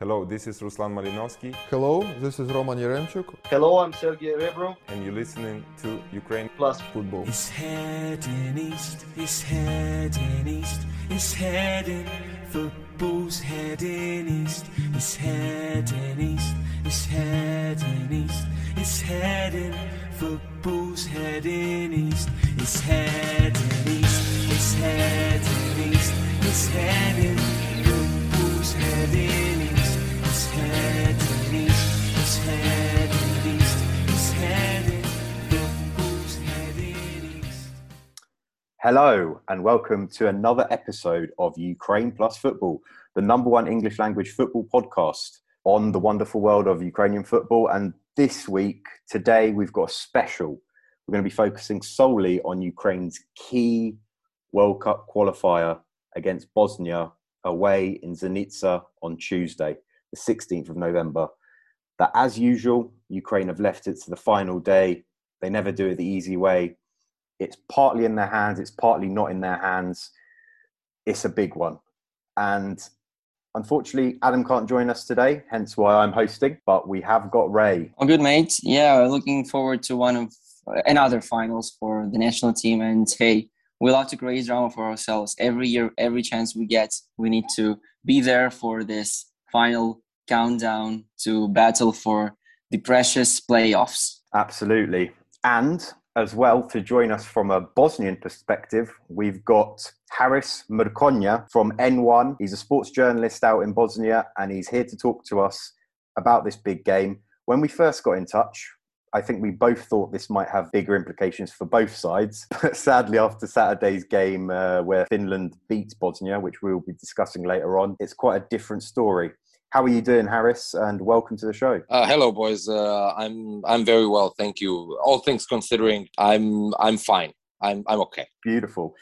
Hello, this is Ruslan Malinovsky, Hello, this is Roman Yaremchuk. Hello, I'm Sergey Rebrov. and you're listening to Ukraine Plus, Football. It's heading east, it's heading east, it's heading. Football's heading east, it's heading east, it's heading east, it's heading. Football's heading east, it's heading east, it's heading east, it's heading. Hello, and welcome to another episode of Ukraine Plus Football, the number one English language football podcast on the wonderful world of Ukrainian football. And this week, today, we've got a special. We're going to be focusing solely on Ukraine's key World Cup qualifier against Bosnia away in Zenica on Tuesday, the 16th of November. That, as usual, Ukraine have left it to the final day. They never do it the easy way it's partly in their hands, it's partly not in their hands. It's a big one. And unfortunately, Adam can't join us today, hence why I'm hosting, but we have got Rey. Oh, good, mate. Yeah, looking forward to one of another finals for the national team. And hey, we love to create drama for ourselves. Every year, every chance we get, we need to be there for this final countdown to battle for the precious playoffs. Absolutely. And as well, to join us from a Bosnian perspective, we've got Haris Mrkonja from N1. He's a sports journalist out in Bosnia, and he's here to talk to us about this big game. When we first got in touch, I think we both thought this might have bigger implications for both sides. But sadly, after Saturday's game uh, where Finland beat Bosnia, which we'll be discussing later on, it's quite a different story. How are you doing, Haris? And welcome to the show. Uh, hello, boys. Uh, I'm I'm very well, thank you. All things considering, I'm I'm fine. I'm I'm okay. Beautiful.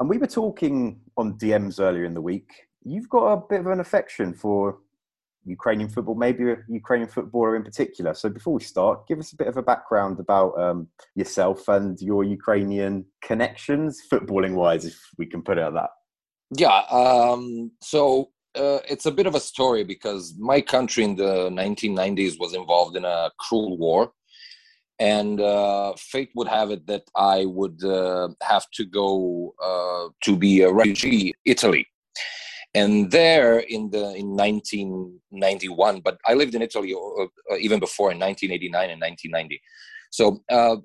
And we were talking on DMs earlier in the week. You've got a bit of an affection for Ukrainian football, maybe a Ukrainian footballer in particular. So before we start, give us a bit of a background about um, yourself and your Ukrainian connections, footballing wise, if we can put it at that. Yeah. Um, so uh, it's a bit of a story because my country in the 1990s was involved in a cruel war, and uh, fate would have it that I would uh, have to go uh, to be a refugee, Italy. And there in the in 1991, but I lived in Italy uh, even before in 1989 and 1990. So uh,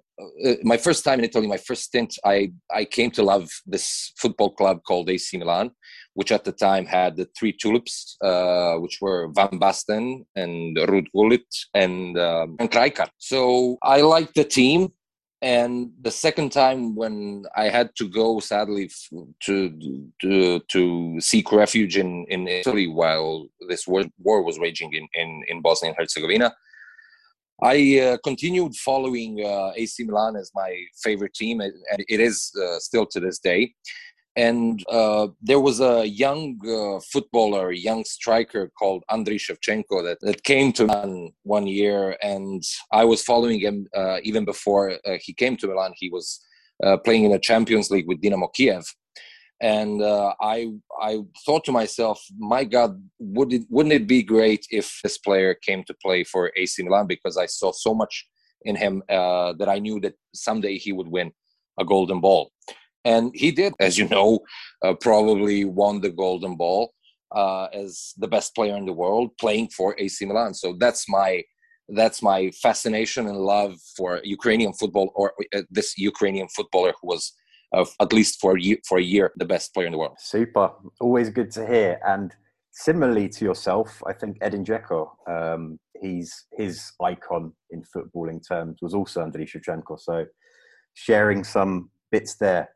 uh, my first time in Italy, my first stint, I I came to love this football club called AC Milan, which at the time had the three tulips, uh, which were Van Basten and Ruud Gullit and um, and Rijkaard. So I liked the team. And the second time when I had to go, sadly, to to to seek refuge in, in Italy while this war, war was raging in, in, in Bosnia and Herzegovina, I uh, continued following uh, AC Milan as my favorite team, and it is uh, still to this day. And uh, there was a young uh, footballer, young striker called Andriy Shevchenko that, that came to Milan one year, and I was following him uh, even before he came to Milan. He was playing in the Champions League with Dynamo Kiev, and uh, I I thought to myself, my God, would it wouldn't it be great if this player came to play for AC Milan because I saw so much in him uh, that I knew that someday he would win a Golden Ball, and he did, as you know, uh, probably won the Golden Ball uh, as the best player in the world playing for AC Milan. So that's my that's my fascination and love for Ukrainian football or uh, this Ukrainian footballer who was uh, at least for a year, for a year the best player in the world. Super. Always good to hear. And similarly to yourself, I think Edin Dzeko, um, he's his icon in footballing terms was also Andriy Shevchenko. So sharing some bits there.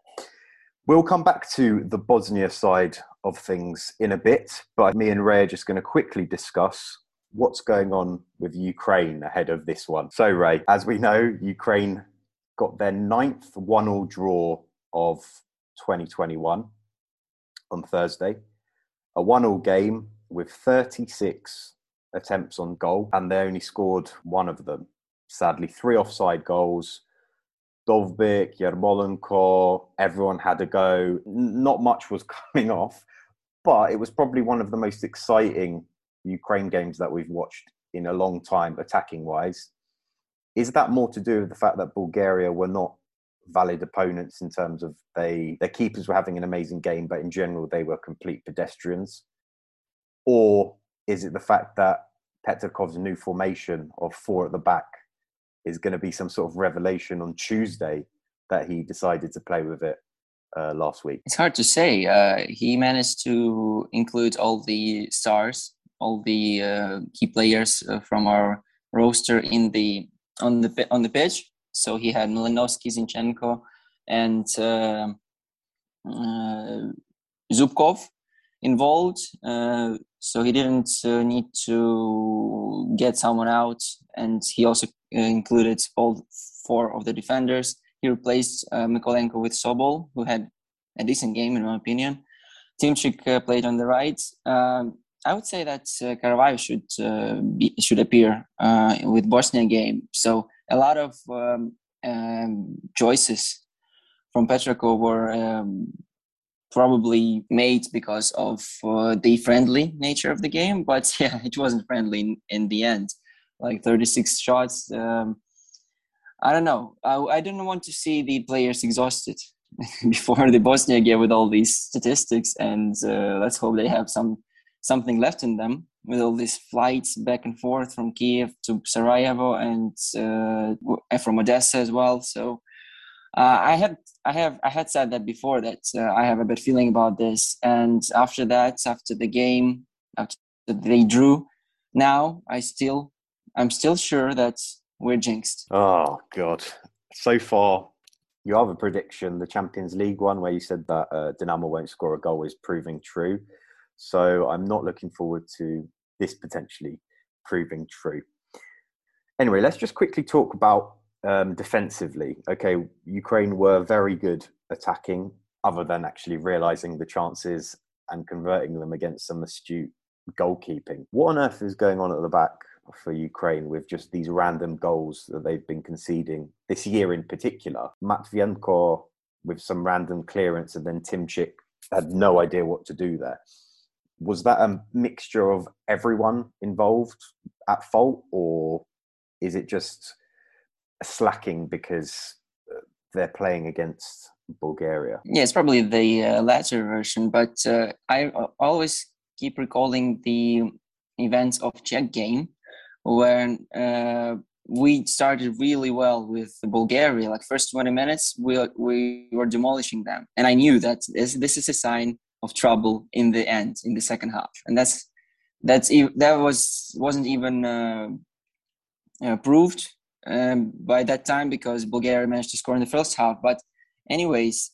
We'll come back to the Bosnia side of things in a bit, but me and Rey are just going to quickly discuss what's going on with Ukraine ahead of this one. So, Rey, as we know, Ukraine got their ninth one all draw of 2021 on Thursday. A one all game with 36 attempts on goal, and they only scored one of them. Sadly, three offside goals. Dovbyk, Yarmolenko, everyone had a go. Not much was coming off, but it was probably one of the most exciting Ukraine games that we've watched in a long time, attacking wise. Is that more to do with the fact that Bulgaria were not valid opponents in terms of they their keepers were having an amazing game, but in general they were complete pedestrians? Or is it the fact that Petrakov's new formation of four at the back is going to be some sort of revelation on Tuesday that he decided to play with it uh, last week? It's hard to say. Uh, he managed to include all the stars, all the uh, key players uh, from our roster in the on the on the pitch. So he had Malinovsky, Zinchenko, and uh, uh, Zubkov involved. so he didn't need to get someone out, and he also included all four of the defenders he replaced uh, Mykolenko with Sobol, who had a decent game in my opinion. Timchik uh, played on the right. Um, I would say that uh, should uh, be, should appear uh, with Bosnia game. So a lot of um, um, choices from Petrakov were um, probably made because of uh, the friendly nature of the game. But yeah, it wasn't friendly in, in the end. Like 36 shots, um, I don't know. I, I didn't want to see the players exhausted before the Bosnia game with all these statistics, and uh, let's hope they have some something left in them with all these flights back and forth from Kiev to Sarajevo and uh, from Odessa as well. So uh, I had I have I had said that before that uh, I have a bad feeling about this, and after that, after the game, after they drew, now I still I'm still sure that we're jinxed. Oh God! So far, your other prediction, the Champions League one, where you said that uh, Dinamo won't score a goal, is proving true. So I'm not looking forward to this potentially proving true. Anyway, let's just quickly talk about um, defensively. Okay, Ukraine were very good attacking, other than actually realizing the chances and converting them against some astute goalkeeping. What on earth is going on at the back for Ukraine with just these random goals that they've been conceding this year in particular. Matvienko with some random clearance and then Timchik had no idea what to do there. Was that a mixture of everyone involved at fault or is it just slacking because uh, they're playing against Bulgaria? Yeah, it's probably the uh, latter version, but uh, I always keep recalling the events of Czech game when uh, we started really well with Bulgaria. Like first 20 minutes, we we were demolishing them, and I knew that this this is a sign of trouble in the end, in the second half, and that's that's that was wasn't even uh, uh, proved um, by that time because Bulgaria managed to score in the first half. But anyways.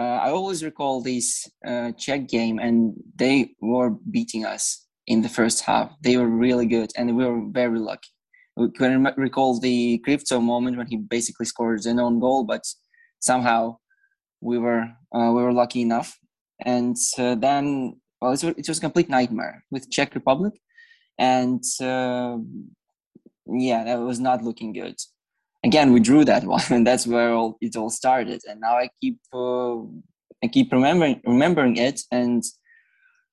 Uh, I always recall this uh, Czech game, and they were beating us in the first half. They were really good, and we were very lucky. We can recall the Crypto moment when he basically scored an own goal, but somehow we were uh, we were lucky enough. And uh, then, well, it was, it was a complete nightmare with Czech Republic, and uh, yeah, that was not looking good. Again, we drew that one, and that's where all, it all started. And now I keep uh, I keep remembering remembering it, and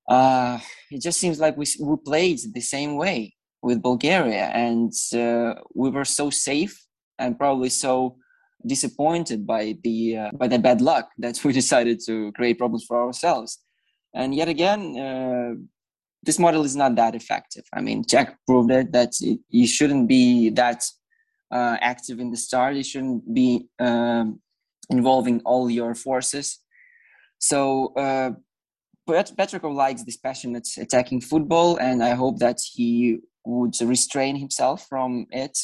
uh, it just seems like we, we played the same way with Bulgaria, and uh, we were so safe and probably so disappointed by the uh, by the bad luck that we decided to create problems for ourselves. And yet again, uh, this model is not that effective. I mean, Jack proved it that you shouldn't be that uh, active in the start. You shouldn't be um, involving all your forces. So uh, Petrakov likes this passionate attacking football, and I hope that he would restrain himself from it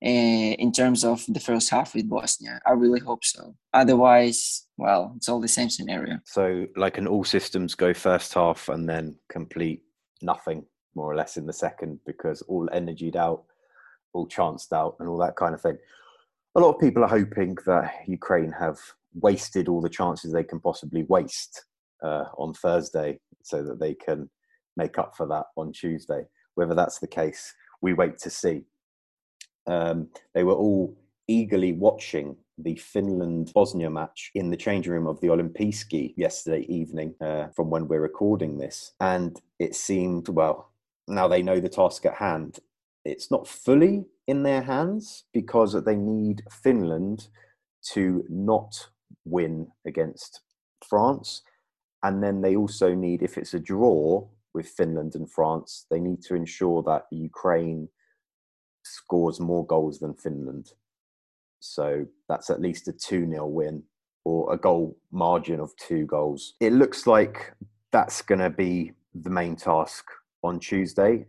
in terms of the first half with Bosnia. I really hope so. Otherwise, well, it's all the same scenario. So, like an all systems go first half and then complete nothing, more or less, in the second because all energied out, all chanced out, and all that kind of thing. A lot of people are hoping that Ukraine have wasted all the chances they can possibly waste uh, on Thursday so that they can make up for that on Tuesday. Whether that's the case, we wait to see. Um, they were all eagerly watching the Finland Bosnia match in the changing room of the Olimpiski yesterday evening uh, from when we're recording this. And it seemed, well, now they know the task at hand. It's not fully in their hands because they need Finland to not win against France. And then they also need, if it's a draw with Finland and France, they need to ensure that Ukraine scores more goals than Finland. So that's at least a 2 0 win or a goal margin of two goals. It looks like that's going to be the main task on Tuesday.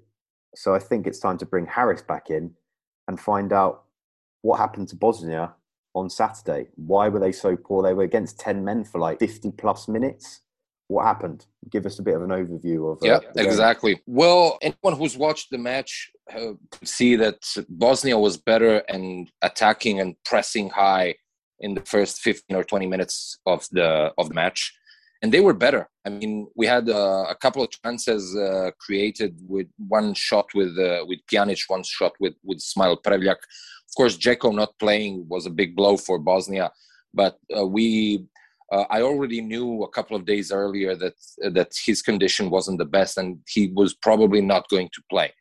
So I think it's time to bring Haris back in and find out what happened to Bosnia on Saturday. Why were they so poor? They were against 10 men for like 50 plus minutes. What happened? Give us a bit of an overview of. Uh, yeah, exactly. Well, anyone who's watched the match uh, could see that Bosnia was better and attacking and pressing high in the first 15 or 20 minutes of the of the match and they were better i mean we had uh, a couple of chances uh, created with one shot with uh, with Pjanic one shot with with Smail Prevljak of course Dzeko not playing was a big blow for Bosnia but uh, we uh, I already knew a couple of days earlier that that his condition wasn't the best and he was probably not going to play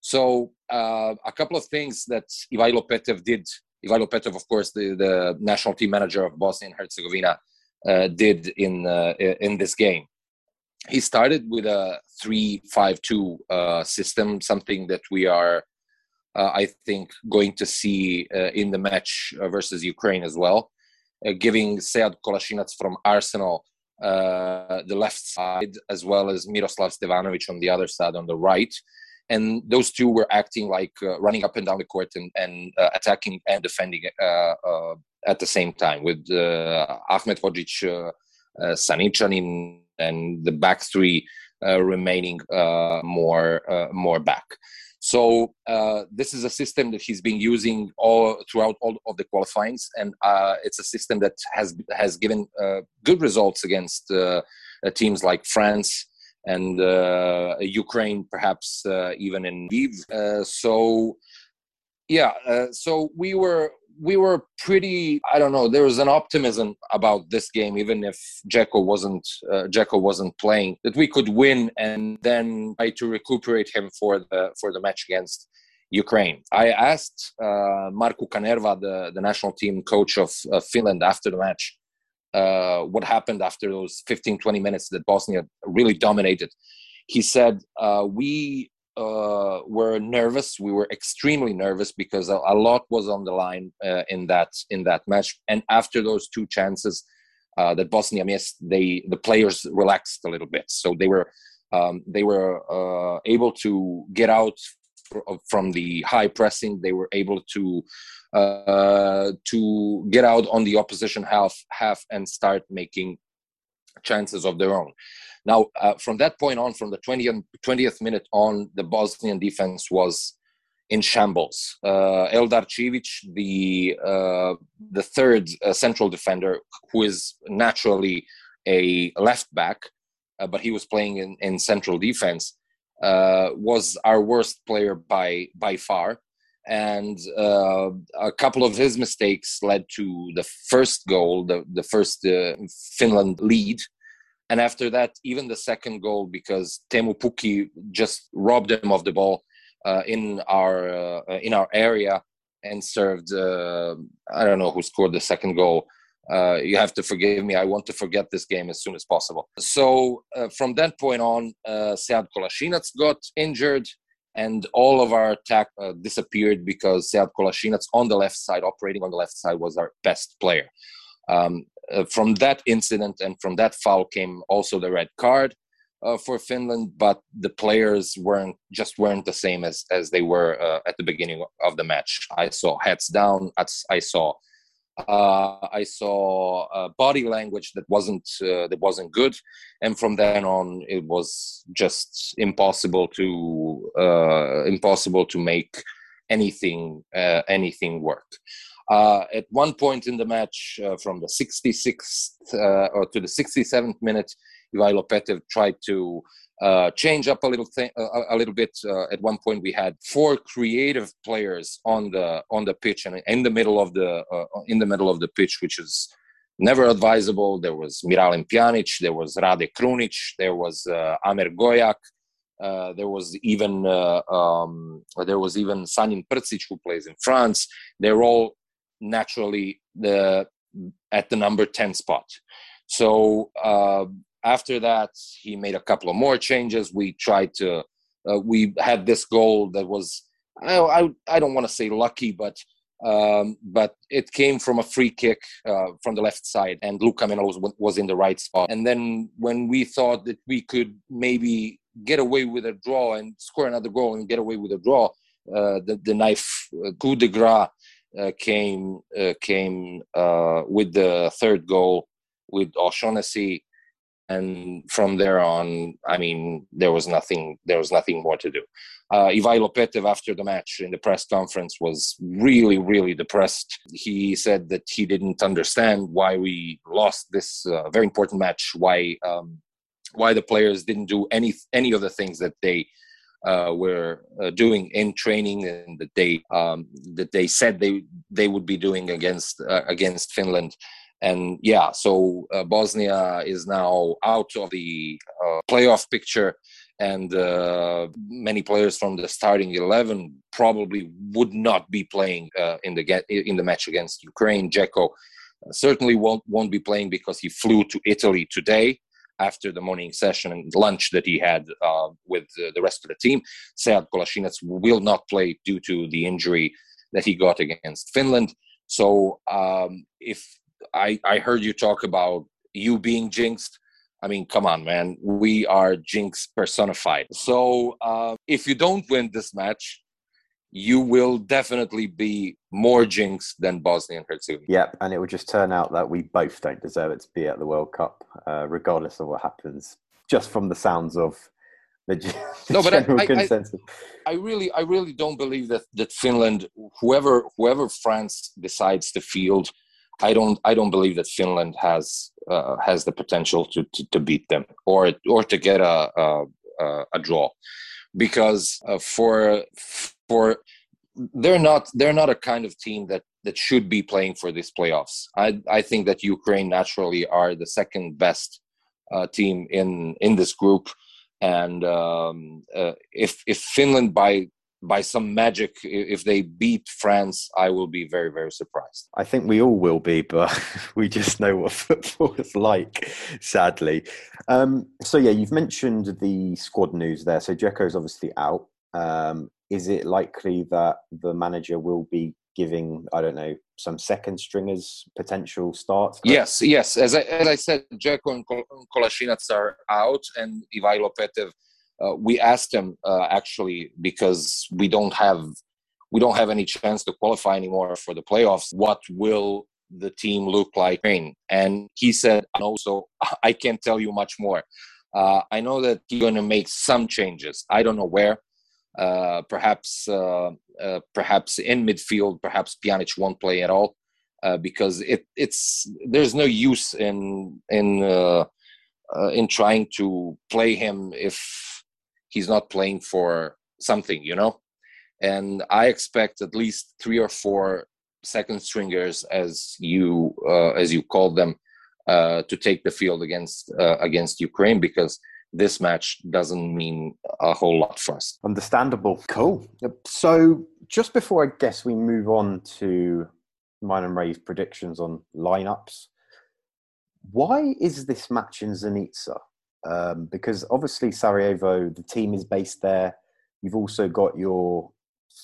so uh, a couple of things that Ivailo Petev did Ivailo Petev, of course, the, the national team manager of Bosnia and Herzegovina, uh, did in uh, in this game. He started with a three-five-two uh, system, something that we are, uh, I think, going to see in the match versus Ukraine as well, giving Sead Kolasinac from Arsenal the left side, as well as Miroslav Stevanovic on the other side on the right and those two were acting like uh, running up and down the court and, and uh, attacking and defending uh, uh at the same time with uh, Ahmedhodzic, uh, Sanicanin, and the back three remaining more more back. So this is a system that he's been using all throughout all of the qualifyings, and it's a system that has has given good results against teams like France, and uh, Ukraine, perhaps uh, even in Lviv. Uh, so, yeah, uh, so we were we were pretty. I don't know. There was an optimism about this game, even if Dzeko wasn't uh, wasn't playing, that we could win and then try to recuperate him for the for the match against. Ukraine. I asked uh, Markku Kanerva, the, the national team coach of Finland, after the match, uh, what happened after those 15, 20 minutes that Bosnia really dominated. He said, uh, We uh, were nervous. We were extremely nervous because a, a lot was on the line uh, in that in that match. And after those two chances uh, that Bosnia missed, they the players relaxed a little bit. So they were um, they were uh, able to get out from the high pressing. They were able to uh, to get out on the opposition half half and start making chances of their own. Now, uh, from that point on, from the 20th, 20th minute on, the Bosnian defense was in shambles. Uh, Eldar Civic, the uh, the third uh, central defender, who is naturally a left back, uh, but he was playing in, in central defense, uh, was our worst player by by far and uh, a couple of his mistakes led to the first goal, the the first uh, Finland lead, and after that, even the second goal because Teemu Pukki just robbed him of the ball uh, in our uh, in our area and served. Uh, I don't know who scored the second goal. Uh, you have to forgive me. I want to forget this game as soon as possible. So from that point on, uh, Sead Kolasinac got injured and all of our attack uh, disappeared because Sead Kolasinac on the left side, operating on the left side, was our best player. Um, uh, from that incident and from that foul came also the red card uh, for Finland, but the players weren't just weren't the same as as they were uh, at the beginning of the match. I saw heads down. I saw uh, I saw uh, body language that wasn't uh, that wasn't good, and from then on, it was just impossible to uh, impossible to make anything uh, anything work. Uh, at one point in the match, from the 66th or to the 67th minute, Ivailo Petev tried to uh, change up a little thing a little bit uh, at one point we had four creative players on the on the pitch and in the middle of the uh, in the middle of the pitch which is never advisable there was Miralem Pjanic there was Rade Krunic there was uh, Amer Gojak Uh, there was even uh, um, there was even Sanin Prcic who plays in France. They're all naturally the at the number ten spot. So uh, after that, he made a couple of more changes. We tried to uh, we had this goal that was I I, I don't want to say lucky, but um, but it came from a free kick uh, from the left side, and Luka Menos was, was in the right spot. And then when we thought that we could maybe get away with a draw and score another goal and get away with a draw, uh, the, the knife uh, coup de grace uh, came uh, came with the third goal with O'Shaughnessy and from there on, I mean, there was nothing. There was nothing more to do. Uh, Ivailo Petev, after the match in the press conference, was really, really depressed. He said that he didn't understand why we lost this uh, very important match. Why, um, why the players didn't do any any of the things that they uh, were uh, doing in training and that they um, that they said they they would be doing against uh, against Finland and yeah, so uh, Bosnia is now out of the uh, playoff picture, and uh, many players from the starting eleven probably would not be playing uh, in the in the match against Ukraine. Dzeko certainly won't won't be playing because he flew to Italy today after the morning session and lunch that he had uh, with the rest of the team. Sead Kolasinac will not play due to the injury that he got against Finland. So um, if I, I heard you talk about you being jinxed. I mean, come on, man. We are jinx personified. So uh, if you don't win this match, you will definitely be more jinxed than Bosnia and Herzegovina. Yep, and it will just turn out that we both don't deserve it to be at the World Cup, uh, regardless of what happens. Just from the sounds of the, the no, but general I, I, consensus. I, I really, I really don't believe that that Finland, whoever whoever France decides to field, I don't I don't believe that Finland has uh, has the potential to, to, to beat them or or to get a a, a draw because uh, for for they're not they're not a kind of team that that should be playing for these playoffs. I I think that Ukraine naturally are the second best uh, team in in this group, and um, uh, if if Finland by by some magic if they beat france i will be very very surprised. I think we all will be but we just know what football is like sadly. Um, so yeah you've mentioned the squad news there. So is obviously out. Um, is it likely that the manager will be giving i don't know some second stringers potential starts? Yes yes. As i, as I said Dzeko and Kolasinac are out and ivailo petev uh, we asked him uh, actually because we don't have we don't have any chance to qualify anymore for the playoffs. What will the team look like? And he said, "No, so I can't tell you much more. Uh, I know that he's going to make some changes. I don't know where. Uh, perhaps uh, uh, perhaps in midfield. Perhaps Pjanic won't play at all." because it, it's there's no use in in in trying to play him if he's not playing for something, you know. And I expect at least three or four second stringers, as you uh, as you call them, uh, to take the field against uh, against Ukraine because this match doesn't mean a whole lot for us. Understandable. Cool. So just before I guess we move on to mine and Rey's predictions on lineups, why is this match in Zenica? Um, because obviously Sarajevo, the team is based there. You've also got your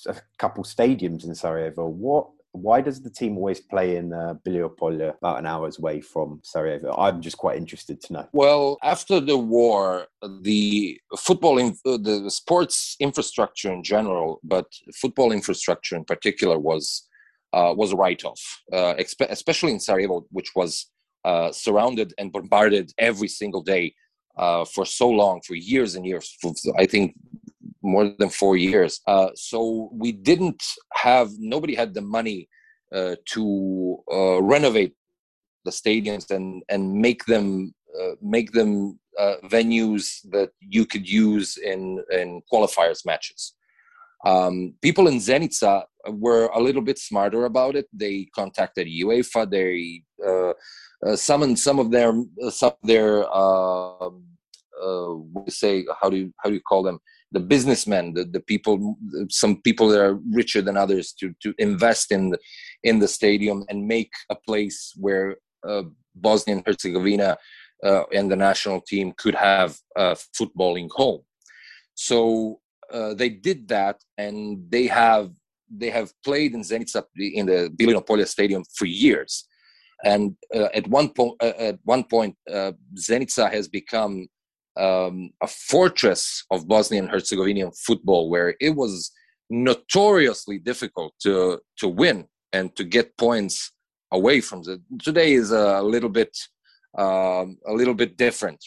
a couple stadiums in Sarajevo. What? Why does the team always play in uh, Bilino Polje, about an hour's way from Sarajevo? I'm just quite interested to know. Well, after the war, the football, in, uh, the sports infrastructure in general, but football infrastructure in particular, was uh, was a write-off, uh, expe- especially in Sarajevo, which was uh, surrounded and bombarded every single day uh, for so long, for years and years. For, I think more than four years. Uh, so we didn't have nobody had the money uh, to uh, renovate the stadiums and and make them uh, make them venues that you could use in in qualifiers matches. Um, people in Zenica were a little bit smarter about it. They contacted UEFA. They uh, uh, summoned some of their some of their um, uh, say how do you how do you call them? The businessmen the, the people some people that are richer than others to to invest in the, in the stadium and make a place where uh, Bosnia and Herzegovina uh, and the national team could have a footballing home. So uh, they did that and they have they have played in Zenica in the Bilino Polje stadium for years and uh, at one point uh, at one point uh, Zenica has become um, a fortress of Bosnian and Herzegovinian football where it was notoriously difficult to to win and to get points away from the today is a little bit um, a little bit different.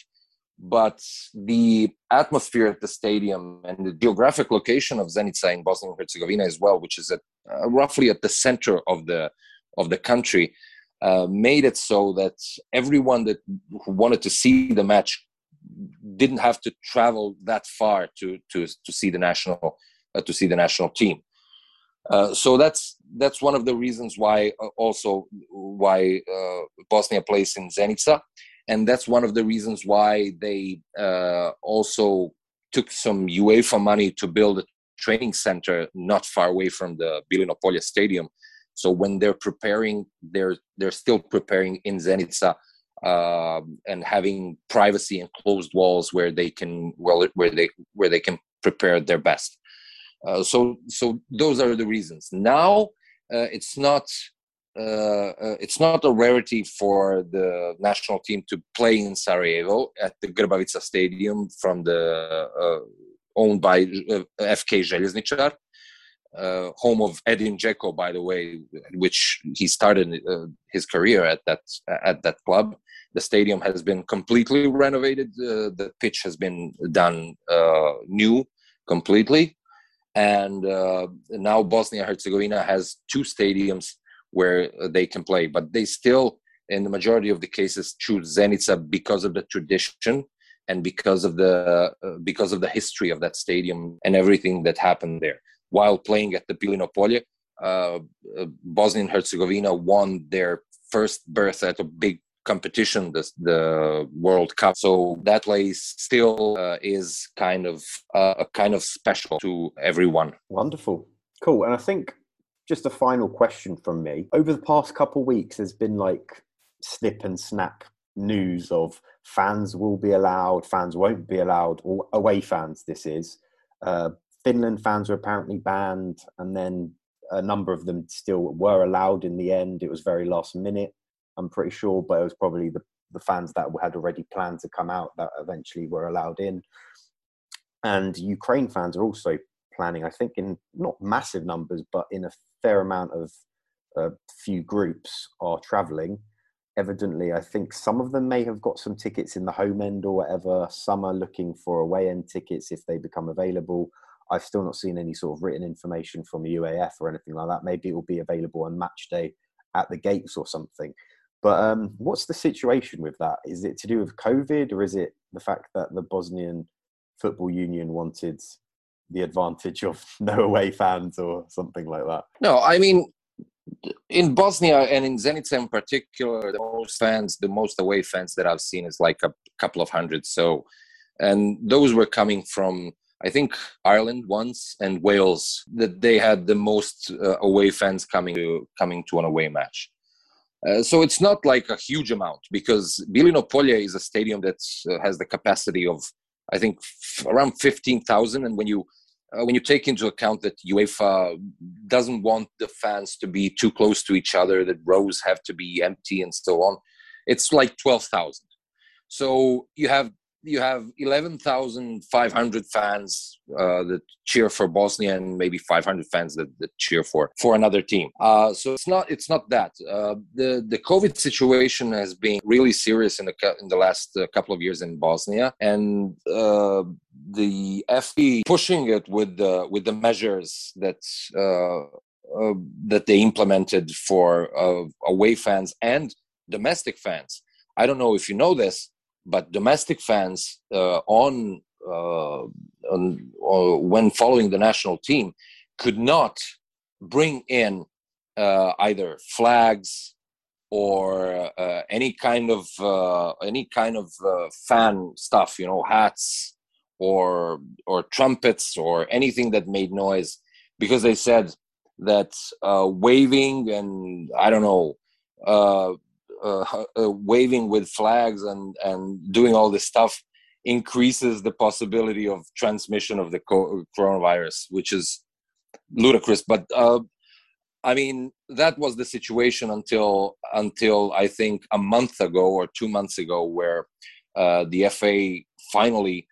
But the atmosphere at the stadium and the geographic location of Zenica in Bosnia and Herzegovina as well, which is at uh, roughly at the center of the of the country, uh, made it so that everyone that who wanted to see the match didn't have to travel that far to to to see the national uh, to see the national team. Uh, so that's that's one of the reasons why uh, also why uh, Bosnia plays in Zenica and that's one of the reasons why they also took some UEFA money to build a training center not far away from the Bilino Polje Stadium. So when they're preparing, they're they're still preparing in Zenica uh, and having privacy and closed walls where they can well where they where they can prepare their best. Uh, so so those are the reasons. Now uh, it's not uh, uh, it's not a rarity for the national team to play in Sarajevo at the Grbavica Stadium from the uh, owned by uh, FK Željezničar, uh, home of Edin Dzeko, by the way, which he started uh, his career at that at that club. The stadium has been completely renovated. the pitch has been done new completely, and now Bosnia Herzegovina has two stadiums where uh, they can play. But they still, in the majority of the cases, choose Zenica because of the tradition and because of the uh, because of the history of that stadium and everything that happened there. While playing at the Bilino Polje, uh, uh, Bosnia and Herzegovina won their first berth at a big competition, the, the World Cup. So that place still uh, is kind of uh, a kind of special to everyone. Wonderful, cool, and I think just a final question from me. Over the past couple weeks, there's been like snip and snap news of fans will be allowed, fans won't be allowed, or away fans. This is uh, Finland fans were apparently banned, and then a number of them still were allowed in the end. It was very last minute, I'm pretty sure, but it was probably the the fans that had already planned to come out that eventually were allowed in. And Ukraine fans are also planning, I think, in not massive numbers, but in a fair amount of uh, few groups are traveling. Evidently, I think some of them may have got some tickets in the home end or whatever. Some are looking for away end tickets if they become available. I've still not seen any sort of written information from the UAF or anything like that. Maybe it will be available on match day at the gates or something. But um, what's the situation with that? Is it to do with COVID or is it the fact that the Bosnian Football Union wanted the advantage of no away fans or something like that. No, I mean, in Bosnia and in Zenica in particular, the most fans, the most away fans that I've seen is like a couple of hundred. So, and those were coming from, I think, Ireland once and Wales. That they had the most uh, away fans coming to coming to an away match. Uh, so it's not like a huge amount because Bilino Polje is a stadium that uh, has the capacity of I think f- around fifteen thousand, and when you uh, when you take into account that UEFA doesn't want the fans to be too close to each other, that rows have to be empty and so on, it's like 12,000. So you have you have 11,500 fans uh, that cheer for Bosnia and maybe 500 fans that, that cheer for for another team. Uh, so it's not it's not that uh, the the COVID situation has been really serious in the in the last uh, couple of years in Bosnia, and uh, the FE pushing it with the with the measures that. Uh, that they implemented for away fans and domestic fans. I don't know if you know this, but domestic fans uh, on, uh, on uh, when following the national team could not bring in uh, either flags, or uh, any kind of uh, any kind of fan stuff, you know, hats or or trumpets or anything that made noise, because they said that waving and I don't know, uh, uh, waving with flags and and doing all this stuff increases the possibility of transmission of the co- coronavirus, which is ludicrous. But uh, I mean, that was the situation until until I think a month ago or two months ago, where uh, the FA finally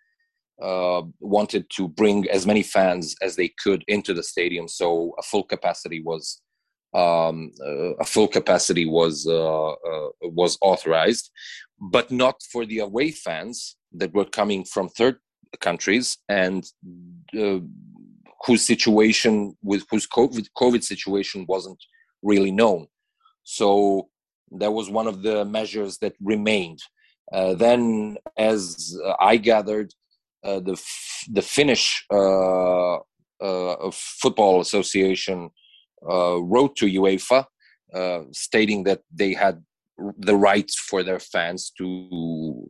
uh, wanted to bring as many fans as they could into the stadium, so a full capacity was um, uh, a full capacity was uh, uh, was authorized, but not for the away fans that were coming from third countries and whose situation with whose COVID, COVID situation wasn't really known. So that was one of the measures that remained. Uh, then, as I gathered, uh, the the Finnish uh, Football Association wrote to UEFA, stating that they had the rights for their fans to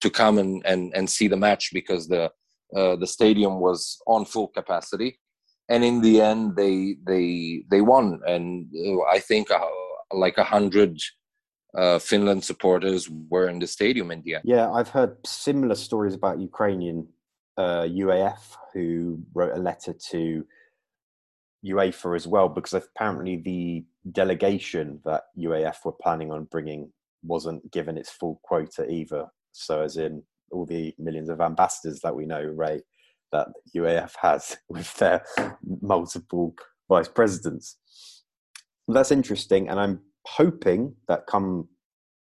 to come and, and, and see the match because the uh, the stadium was on full capacity, and in the end they they they won, and uh, I think uh, like a hundred uh, Finland supporters were in the stadium in the end. Yeah, I've heard similar stories about Ukrainian UAF uh, who wrote a letter to UEFA as well, because apparently the delegation that UAF were planning on bringing wasn't given its full quota either. So, as in all the millions of ambassadors that we know, Rey, that UAF has with their multiple vice presidents. That's interesting, and I'm hoping that come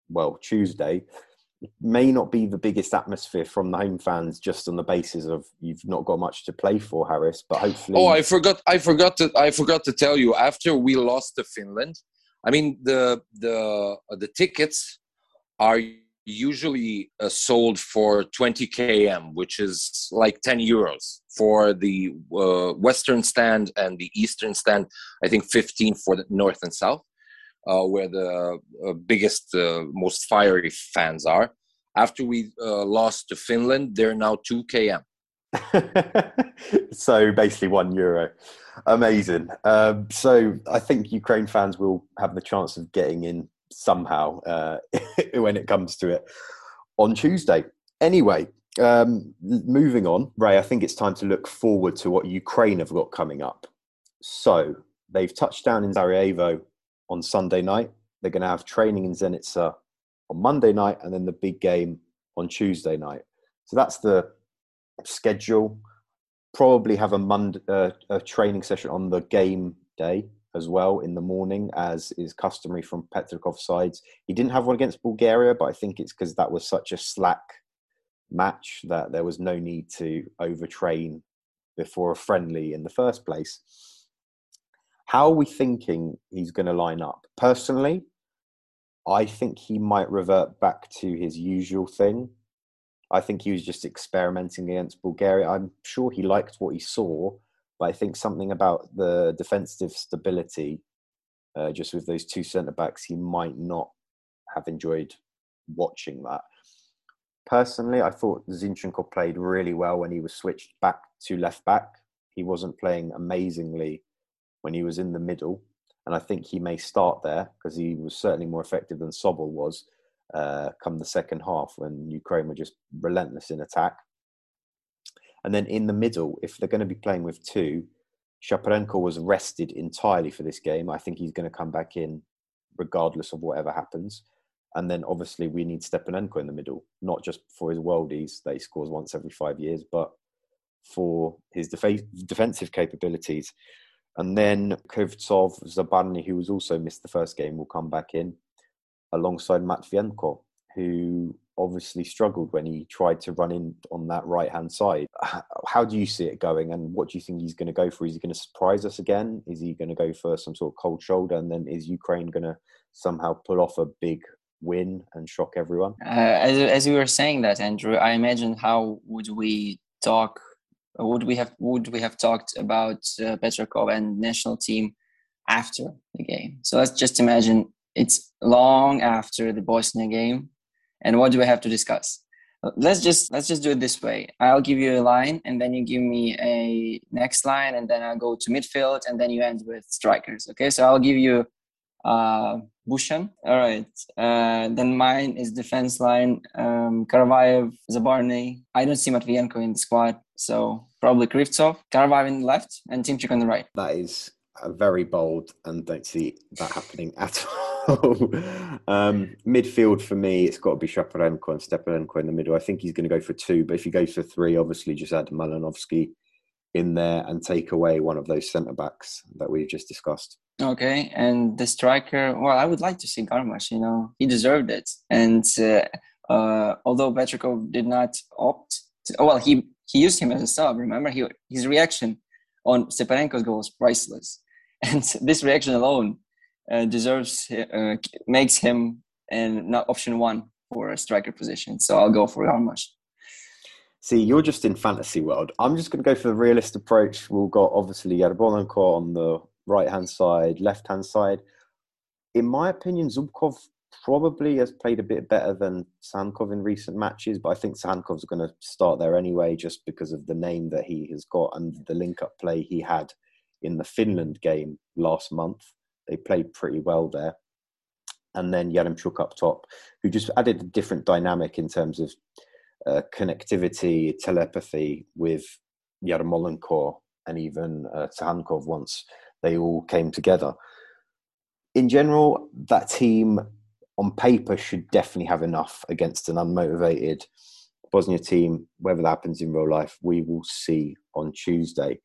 well Tuesday may not be the biggest atmosphere from the home fans just on the basis of you've not got much to play for haris but hopefully oh i forgot i forgot to i forgot to tell you after we lost to finland i mean the the the tickets are usually uh, sold for 20 km, which is like 10 euros for the uh, western stand and the eastern stand. I think 15 for the north and south, where the uh, biggest, uh, most fiery fans are. After we uh, lost to Finland, they're now 2 km. so basically one euro. Amazing. Um, so I think Ukraine fans will have the chance of getting in somehow uh, when it comes to it on Tuesday. Anyway, um, moving on, Rey, I think it's time to look forward to what Ukraine have got coming up. So they've touched down in Sarajevo on Sunday night. They're going to have training in Zenica on Monday night and then the big game on Tuesday night. So that's the schedule. Probably have a, Monday, uh, a training session on the game day as well in the morning, as is customary from Petrakov's sides. He didn't have one against Bulgaria, but I think it's because that was such a slack match that there was no need to overtrain before a friendly in the first place. How are we thinking he's going to line up? Personally, I think he might revert back to his usual thing. I think he was just experimenting against Bulgaria. I'm sure he liked what he saw, but I think something about the defensive stability, uh, just with those two centre backs, he might not have enjoyed watching that. Personally, I thought Zinchenko played really well when he was switched back to left back. He wasn't playing amazingly when he was in the middle, and I think he may start there because he was certainly more effective than Sobol was. Uh, come the second half when Ukraine were just relentless in attack. And then in the middle, if they're going to be playing with two, Shaparenko was rested entirely for this game. I think he's going to come back in regardless of whatever happens. And then obviously we need Stepanenko in the middle, not just for his worldies that he scores once every five years, but for his def- defensive capabilities. And then Kryvtsov, Zabarny, who was also missed the first game, will come back in alongside Matvienko, who obviously struggled when he tried to run in on that right hand side. How do you see it going, and what do you think he's going to go for? Is he going to surprise us again? Is he going to go for some sort of cold shoulder, and then is Ukraine going to somehow pull off a big win and shock everyone? Uh, as as we were saying that, Andrew, I imagine how would we talk? Would we have would we have talked about uh, Petrakov and national team after the game? So let's just imagine it's long after the Bosnia game, and what do we have to discuss? Let's just let's just do it this way. I'll give you a line, and then you give me a next line, and then I'll go to midfield, and then you end with strikers. Okay, so I'll give you uh, Bushchan. All right. Uh, then mine is defense line. Um, Karavayev, Zabarny. I don't see Matvienko in the squad, so probably Kryvtsov. The left, and Tymchyk on the right. That is very bold, and don't see that happening at all. um, midfield for me, it's got to be Shaparenko and Stepanenko in the middle. I think he's going to go for two, but if he goes for three, obviously just add Malinovskyi in there and take away one of those centre backs that we've just discussed. Okay, and the striker. Well, I would like to see Garmash. You know, he deserved it. And uh, uh, although Petrakov did not opt, to, well, he he used him as a sub. Remember, he his reaction on Stepanenko's goal was priceless, and this reaction alone uh, deserves uh, makes him and not option one for a striker position. So I'll go for Garmash. See, you're just in fantasy world. I'm just going to go for the realist approach. We've got obviously Yarmolenko on the right hand side, left hand side. In my opinion, Zubkov probably has played a bit better than Tsygankov in recent matches, but I think Tsygankov's going to start there anyway, just because of the name that he has got and the link up play he had in the Finland game last month. They played pretty well there. And then Yaremchuk up top, who just added a different dynamic in terms of uh, connectivity, telepathy with Yarmolenko and even uh, once they all came together. In general, that team on paper should definitely have enough against an unmotivated Bosnia team. Whether that happens in real life, we will see on Tuesday.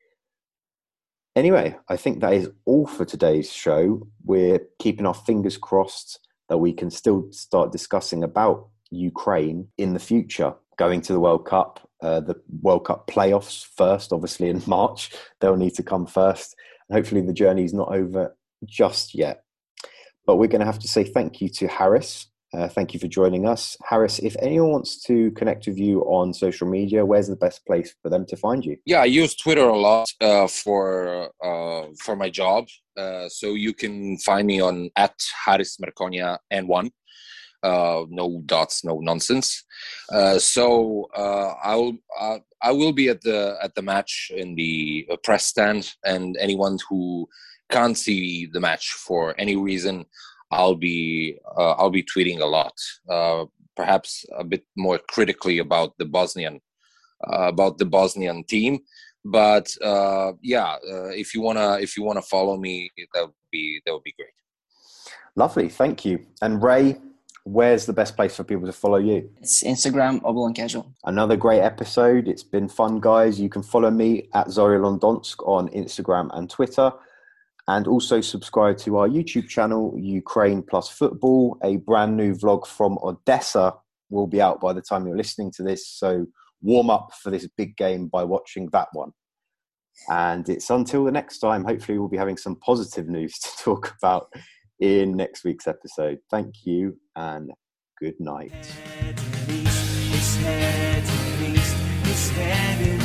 Anyway, I think that is all for today's show. We're keeping our fingers crossed that we can still start discussing about Ukraine in the future, going to the World Cup, uh, the World Cup playoffs first, obviously in March. They'll need to come first And hopefully the journey is not over just yet. But we're going to have to say thank you to Haris. Uh, thank you for joining us. Haris, if anyone wants to connect with you on social media, where's the best place for them to find you? Yeah, I use Twitter a lot uh, for uh, for my job. Uh, so you can find me on at Haris Mrkonja N1. Uh, no dots, no nonsense. Uh, so uh, I'll I will be at the at the match in the uh, press stand, and anyone who can't see the match for any reason, I'll be uh, I'll be tweeting a lot, uh, perhaps a bit more critically about the Bosnian uh, about the Bosnian team. But uh, yeah, if you wanna if you wanna follow me, that would be that would be great. Lovely, thank you. And Rey, where's the best place for people to follow you? It's Instagram, Oblong Casual. Another great episode. It's been fun, guys. You can follow me at Zorilondonsk on Instagram and Twitter. And also subscribe to our YouTube channel, Ukraine Plus Football. A brand new vlog from Odessa will be out by the time you're listening to this. So warm up for this big game by watching that one. And it's until the next time. Hopefully, we'll be having some positive news to talk about in next week's episode. Thank you and good night. East, he's heading